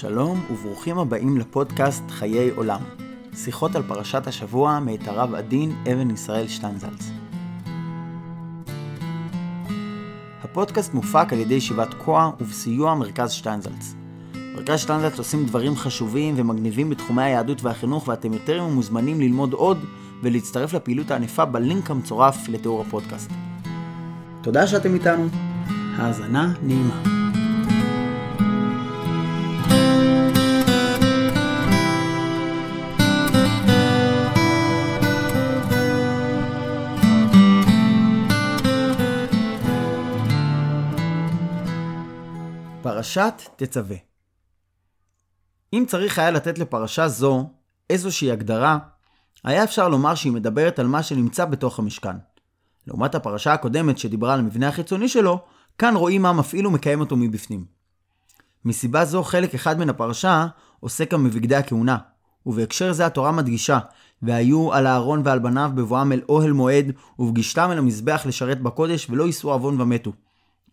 שלום וברוכים הבאים לפודקאסט חיי עולם. שיחות על פרשת השבוע מאת הרב עדין אבן ישראל שטיינזלץ. הפודקאסט מופק על ידי ישיבת כוח ובסיוע מרכז שטיינזלץ. מרכז שטיינזלץ עושים דברים חשובים ומגניבים בתחומי היהדות והחינוך ואתם יותר מוזמנים ללמוד עוד ולהצטרף לפעילות הענפה בלינק המצורף לתיאור הפודקאסט. תודה שאתם איתנו. האזנה נעימה. פרשת תצווה אם צריך היה לתת לפרשה זו איזושהי הגדרה, היה אפשר לומר שהיא מדברת על מה שנמצא בתוך המשכן. לעומת הפרשה הקודמת שדיברה על המבנה החיצוני שלו, כאן רואים מה מפעיל ומקיים אותו מבפנים. מסיבה זו חלק אחד מן הפרשה עוסק גם בבגדי הכהונה, ובהקשר זה התורה מדגישה, והיו על אהרון ועל בניו בבואם אל אוהל מועד, ובגישתם אל המזבח לשרת בקודש, ולא יישאו עוון ומתו.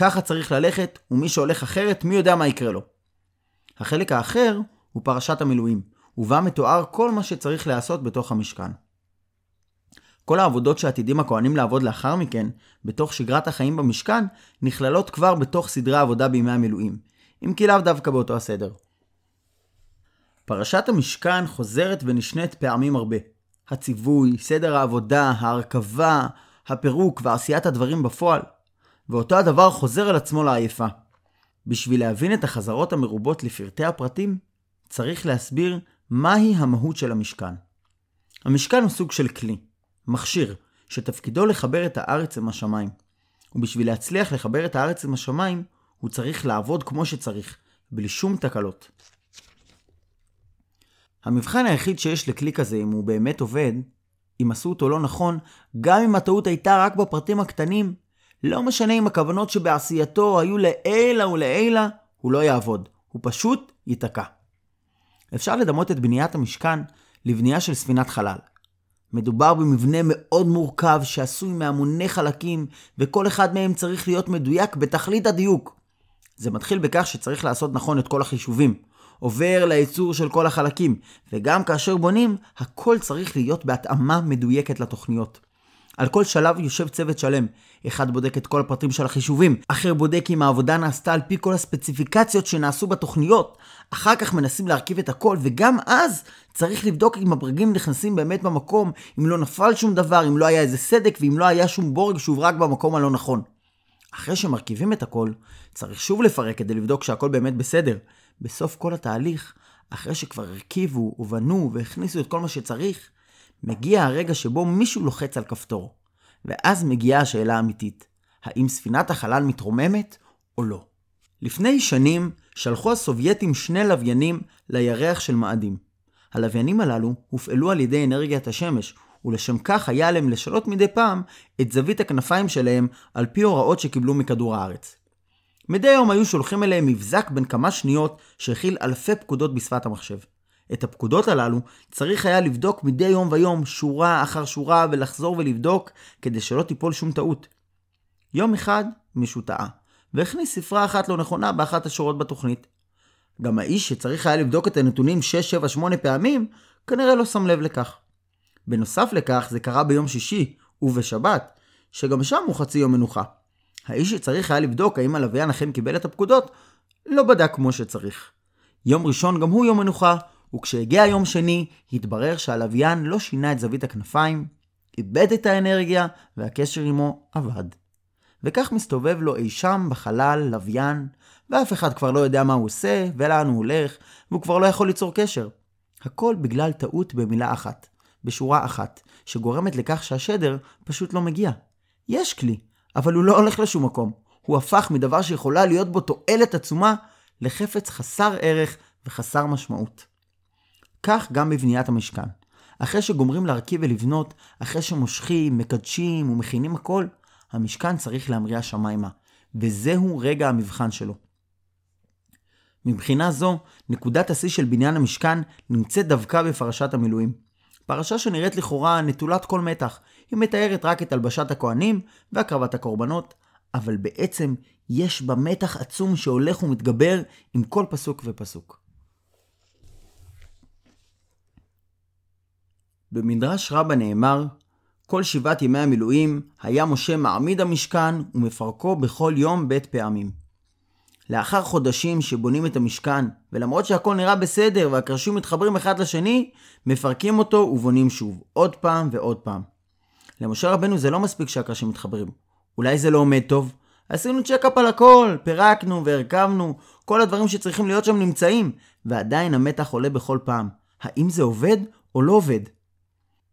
ככה צריך ללכת, ומי שהולך אחרת, מי יודע מה יקרה לו. החלק האחר הוא פרשת המילואים, ובה מתואר כל מה שצריך להיעשות בתוך המשכן. כל העבודות שעתידים הכהנים לעבוד לאחר מכן, בתוך שגרת החיים במשכן, נכללות כבר בתוך סדרי העבודה בימי המילואים, אם כי לאו דווקא באותו הסדר. פרשת המשכן חוזרת ונשנית פעמים הרבה. הציווי, סדר העבודה, ההרכבה, הפירוק ועשיית הדברים בפועל. ואותו הדבר חוזר על עצמו לעייפה. בשביל להבין את החזרות המרובות לפרטי הפרטים, צריך להסביר מהי המהות של המשכן. המשכן הוא סוג של כלי, מכשיר, שתפקידו לחבר את הארץ עם השמיים. ובשביל להצליח לחבר את הארץ עם השמיים, הוא צריך לעבוד כמו שצריך, בלי שום תקלות. המבחן היחיד שיש לכלי כזה אם הוא באמת עובד, אם עשו אותו לא נכון, גם אם הטעות הייתה רק בפרטים הקטנים, לא משנה אם הכוונות שבעשייתו היו לעילה ולעילה, הוא לא יעבוד. הוא פשוט ייתקע. אפשר לדמות את בניית המשכן לבנייה של ספינת חלל. מדובר במבנה מאוד מורכב שעשוי מהמוני חלקים, וכל אחד מהם צריך להיות מדויק בתכלית הדיוק. זה מתחיל בכך שצריך לעשות נכון את כל החישובים. עובר לייצור של כל החלקים, וגם כאשר בונים, הכל צריך להיות בהתאמה מדויקת לתוכניות. על כל שלב יושב צוות שלם. אחד בודק את כל הפרטים של החישובים, אחר בודק אם העבודה נעשתה על פי כל הספציפיקציות שנעשו בתוכניות. אחר כך מנסים להרכיב את הכל, וגם אז צריך לבדוק אם הברגים נכנסים באמת במקום, אם לא נפל שום דבר, אם לא היה איזה סדק, ואם לא היה שום בורג שהוברק במקום הלא נכון. אחרי שמרכיבים את הכל, צריך שוב לפרק כדי לבדוק שהכל באמת בסדר. בסוף כל התהליך, אחרי שכבר הרכיבו ובנו והכניסו את כל מה שצריך, מגיע הרגע שבו מישהו לוחץ על כפתור. ואז מגיעה השאלה האמיתית, האם ספינת החלל מתרוממת או לא? לפני שנים שלחו הסובייטים שני לוויינים לירח של מאדים. הלוויינים הללו הופעלו על ידי אנרגיית השמש, ולשם כך היה עליהם לשנות מדי פעם את זווית הכנפיים שלהם על פי הוראות שקיבלו מכדור הארץ. מדי יום היו שולחים אליהם מבזק בין כמה שניות שהכיל אלפי פקודות בשפת המחשב. את הפקודות הללו צריך היה לבדוק מדי יום ויום, שורה אחר שורה, ולחזור ולבדוק, כדי שלא תיפול שום טעות. יום אחד מישהו טעה, והכניס ספרה אחת לא נכונה באחת השורות בתוכנית. גם האיש שצריך היה לבדוק את הנתונים 6, 7, 8 פעמים, כנראה לא שם לב לכך. בנוסף לכך, זה קרה ביום שישי ובשבת, שגם שם הוא חצי יום מנוחה. האיש שצריך היה לבדוק האם הלוויין אכן קיבל את הפקודות, לא בדק כמו שצריך. יום ראשון גם הוא יום מנוחה, וכשהגיע יום שני, התברר שהלוויין לא שינה את זווית הכנפיים, איבד את האנרגיה, והקשר עמו אבד. וכך מסתובב לו אי שם בחלל לוויין, ואף אחד כבר לא יודע מה הוא עושה, ולאן הוא הולך, והוא כבר לא יכול ליצור קשר. הכל בגלל טעות במילה אחת, בשורה אחת, שגורמת לכך שהשדר פשוט לא מגיע. יש כלי, אבל הוא לא הולך לשום מקום. הוא הפך מדבר שיכולה להיות בו תועלת עצומה, לחפץ חסר ערך וחסר משמעות. כך גם בבניית המשכן. אחרי שגומרים להרכיב ולבנות, אחרי שמושכים, מקדשים ומכינים הכל, המשכן צריך להמריאה שמיימה, וזהו רגע המבחן שלו. מבחינה זו, נקודת השיא של בניין המשכן נמצאת דווקא בפרשת המילואים. פרשה שנראית לכאורה נטולת כל מתח, היא מתארת רק את הלבשת הכהנים והקרבת הקורבנות, אבל בעצם יש בה מתח עצום שהולך ומתגבר עם כל פסוק ופסוק. במדרש רבה נאמר, כל שבעת ימי המילואים היה משה מעמיד המשכן ומפרקו בכל יום בית פעמים. לאחר חודשים שבונים את המשכן, ולמרות שהכל נראה בסדר והקרשים מתחברים אחד לשני, מפרקים אותו ובונים שוב, עוד פעם ועוד פעם. למשה רבנו זה לא מספיק שהקרשים מתחברים. אולי זה לא עומד טוב? עשינו צ'קאפ על הכל, פירקנו והרכבנו, כל הדברים שצריכים להיות שם נמצאים, ועדיין המתח עולה בכל פעם. האם זה עובד או לא עובד?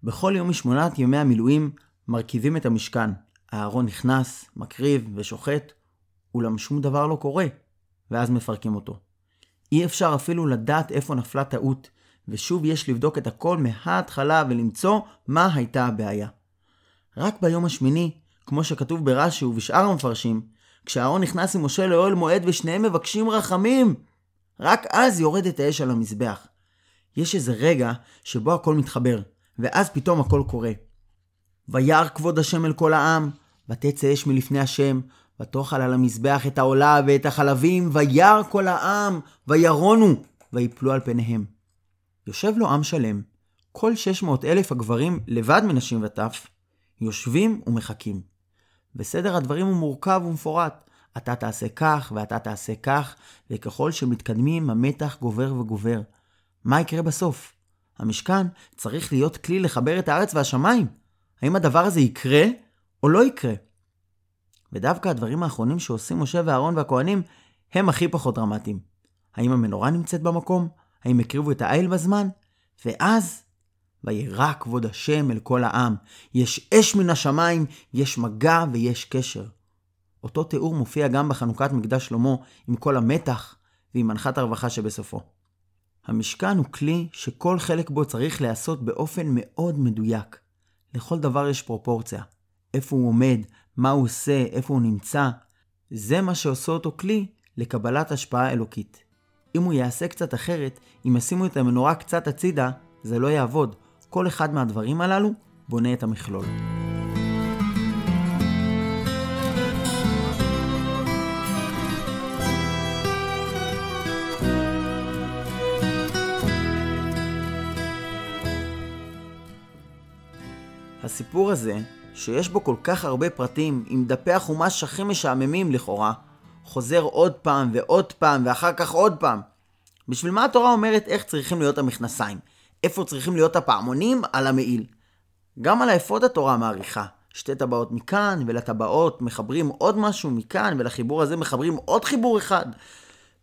בכל יום משמונת ימי המילואים מרכיבים את המשכן. הארון נכנס, מקריב ושוחט, אולם שום דבר לא קורה, ואז מפרקים אותו. אי אפשר אפילו לדעת איפה נפלה טעות, ושוב יש לבדוק את הכל מההתחלה ולמצוא מה הייתה הבעיה. רק ביום השמיני, כמו שכתוב ברש"י ובשאר המפרשים, כשאהרון נכנס עם משה לאוהל מועד ושניהם מבקשים רחמים, רק אז יורדת האש על המזבח. יש איזה רגע שבו הכל מתחבר, ואז פתאום הכל קורה. וירא כבוד השם אל כל העם, ותצא אש מלפני השם, ותאכל על המזבח את העולה ואת החלבים, וירא כל העם, וירונו, ויפלו על פניהם. יושב לו עם שלם, כל שש מאות אלף הגברים לבד מנשים וטף, יושבים ומחכים. וסדר הדברים הוא מורכב ומפורט. אתה תעשה כך ואתה תעשה כך, וככל שמתקדמים המתח גובר וגובר. מה יקרה בסוף? המשכן צריך להיות כלי לחבר את הארץ והשמיים. האם הדבר הזה יקרה או לא יקרה? ודווקא הדברים האחרונים שעושים משה ואהרון והכהנים הם הכי פחות דרמטיים. האם המנורה נמצאת במקום? האם הקריבו את האיל בזמן? ואז, וירא כבוד השם אל כל העם. יש אש מן השמיים, יש מגע ויש קשר. אותו תיאור מופיע גם בחנוכת מקדש שלמה עם כל המתח ועם הנחת הרווחה שבסופו. המשכן הוא כלי שכל חלק בו צריך להיעשות באופן מאוד מדויק. לכל דבר יש פרופורציה. איפה הוא עומד, מה הוא עושה, איפה הוא נמצא. זה מה שעושה אותו כלי לקבלת השפעה אלוקית. אם הוא יעשה קצת אחרת, אם ישימו את המנורה קצת הצידה, זה לא יעבוד. כל אחד מהדברים הללו בונה את המכלול. הסיפור הזה, שיש בו כל כך הרבה פרטים, עם דפי החומש הכי משעממים לכאורה, חוזר עוד פעם ועוד פעם ואחר כך עוד פעם. בשביל מה התורה אומרת איך צריכים להיות המכנסיים? איפה צריכים להיות הפעמונים? על המעיל. גם על האפוד התורה מעריכה. שתי טבעות מכאן, ולטבעות מחברים עוד משהו מכאן, ולחיבור הזה מחברים עוד חיבור אחד.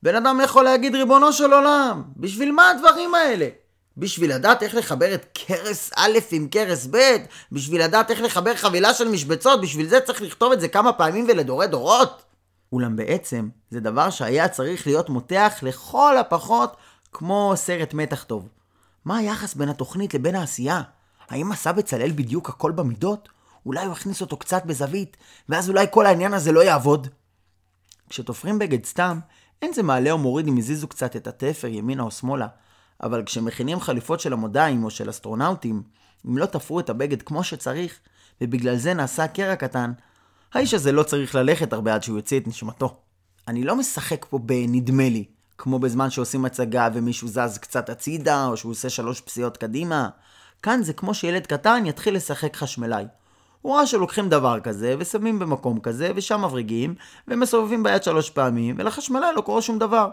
בן אדם יכול להגיד ריבונו של עולם, בשביל מה הדברים האלה? בשביל לדעת איך לחבר את קרס א' עם קרס ב', בשביל לדעת איך לחבר חבילה של משבצות, בשביל זה צריך לכתוב את זה כמה פעמים ולדורי דורות? אולם בעצם, זה דבר שהיה צריך להיות מותח לכל הפחות כמו סרט מתח טוב. מה היחס בין התוכנית לבין העשייה? האם עשה בצלאל בדיוק הכל במידות? אולי הוא הכניס אותו קצת בזווית, ואז אולי כל העניין הזה לא יעבוד? כשתופרים בגד סתם, אין זה מעלה או מוריד אם הזיזו קצת את התפר ימינה או שמאלה, אבל כשמכינים חליפות של המודיים או של אסטרונאוטים, אם לא תפרו את הבגד כמו שצריך, ובגלל זה נעשה קרע קטן, האיש הזה לא צריך ללכת הרבה עד שהוא יוציא את נשמתו. אני לא משחק פה בנדמה לי, כמו בזמן שעושים הצגה ומישהו זז קצת הצידה, או שהוא עושה שלוש פסיעות קדימה. כאן זה כמו שילד קטן יתחיל לשחק חשמלאי. הוא ראה שלוקחים דבר כזה, ושמים במקום כזה, ושם מבריגים, ומסובבים ביד שלוש פעמים, ולחשמלאי לא קורה שום דבר.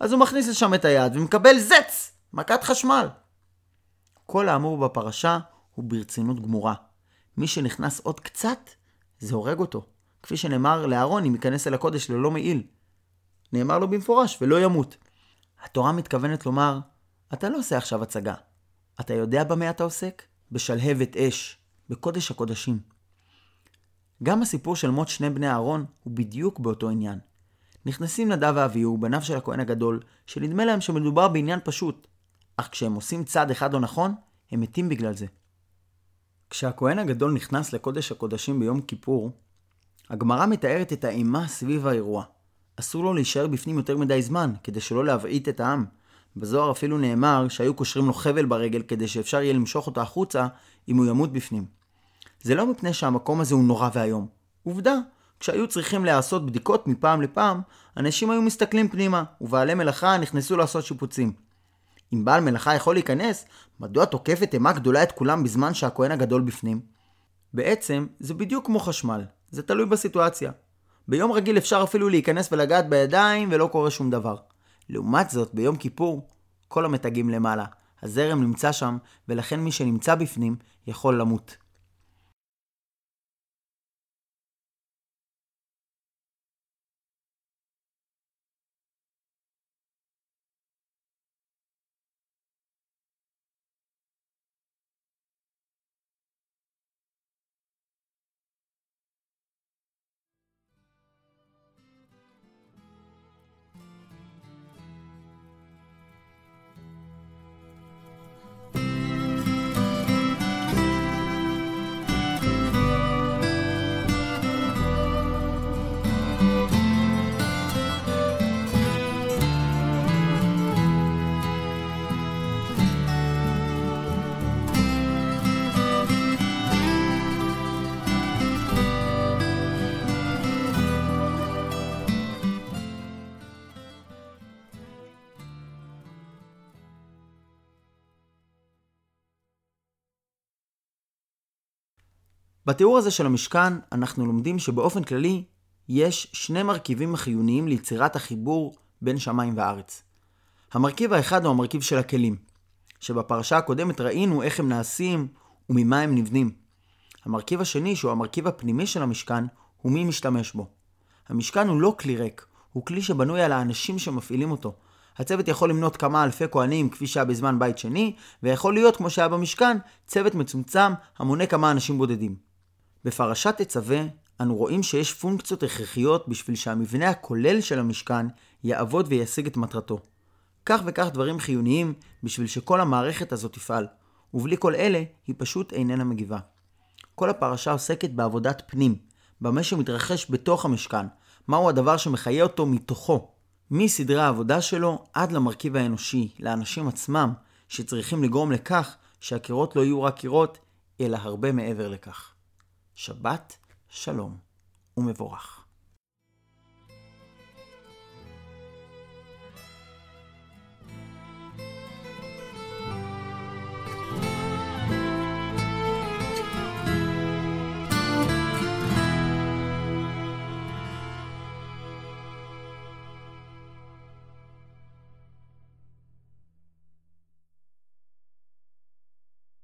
אז הוא מכניס לשם את היד, ומקבל זץ! מכת חשמל. כל האמור בפרשה הוא ברצינות גמורה. מי שנכנס עוד קצת, זה הורג אותו. כפי שנאמר לאהרון אם ייכנס אל הקודש ללא מעיל. נאמר לו במפורש, ולא ימות. התורה מתכוונת לומר, אתה לא עושה עכשיו הצגה. אתה יודע במה אתה עוסק? בשלהבת אש, בקודש הקודשים. גם הסיפור של מות שני בני אהרון הוא בדיוק באותו עניין. נכנסים נדב ואביהו, בניו של הכהן הגדול, שנדמה להם שמדובר בעניין פשוט, אך כשהם עושים צעד אחד לא נכון, הם מתים בגלל זה. כשהכהן הגדול נכנס לקודש הקודשים ביום כיפור, הגמרא מתארת את האימה סביב האירוע. אסור לו להישאר בפנים יותר מדי זמן, כדי שלא להבעיט את העם. בזוהר אפילו נאמר שהיו קושרים לו חבל ברגל כדי שאפשר יהיה למשוך אותו החוצה אם הוא ימות בפנים. זה לא מפני שהמקום הזה הוא נורא ואיום. עובדה, כשהיו צריכים לעשות בדיקות מפעם לפעם, אנשים היו מסתכלים פנימה, ובעלי מלאכה נכנסו לעשות שיפוצים. אם בעל מלאכה יכול להיכנס, מדוע תוקפת אימה גדולה את כולם בזמן שהכהן הגדול בפנים? בעצם, זה בדיוק כמו חשמל, זה תלוי בסיטואציה. ביום רגיל אפשר אפילו להיכנס ולגעת בידיים ולא קורה שום דבר. לעומת זאת, ביום כיפור, כל המתגים למעלה. הזרם נמצא שם, ולכן מי שנמצא בפנים יכול למות. בתיאור הזה של המשכן, אנחנו לומדים שבאופן כללי, יש שני מרכיבים חיוניים ליצירת החיבור בין שמיים וארץ. המרכיב האחד הוא המרכיב של הכלים, שבפרשה הקודמת ראינו איך הם נעשים וממה הם נבנים. המרכיב השני, שהוא המרכיב הפנימי של המשכן, הוא מי משתמש בו. המשכן הוא לא כלי ריק, הוא כלי שבנוי על האנשים שמפעילים אותו. הצוות יכול למנות כמה אלפי כהנים כפי שהיה בזמן בית שני, ויכול להיות, כמו שהיה במשכן, צוות מצומצם המונה כמה אנשים בודדים. בפרשת תצווה אנו רואים שיש פונקציות הכרחיות בשביל שהמבנה הכולל של המשכן יעבוד וישיג את מטרתו. כך וכך דברים חיוניים בשביל שכל המערכת הזאת תפעל, ובלי כל אלה היא פשוט איננה מגיבה. כל הפרשה עוסקת בעבודת פנים, במה שמתרחש בתוך המשכן, מהו הדבר שמחיה אותו מתוכו, מסדרי העבודה שלו עד למרכיב האנושי, לאנשים עצמם, שצריכים לגרום לכך שהקירות לא יהיו רק קירות, אלא הרבה מעבר לכך. שבת שלום ומבורך.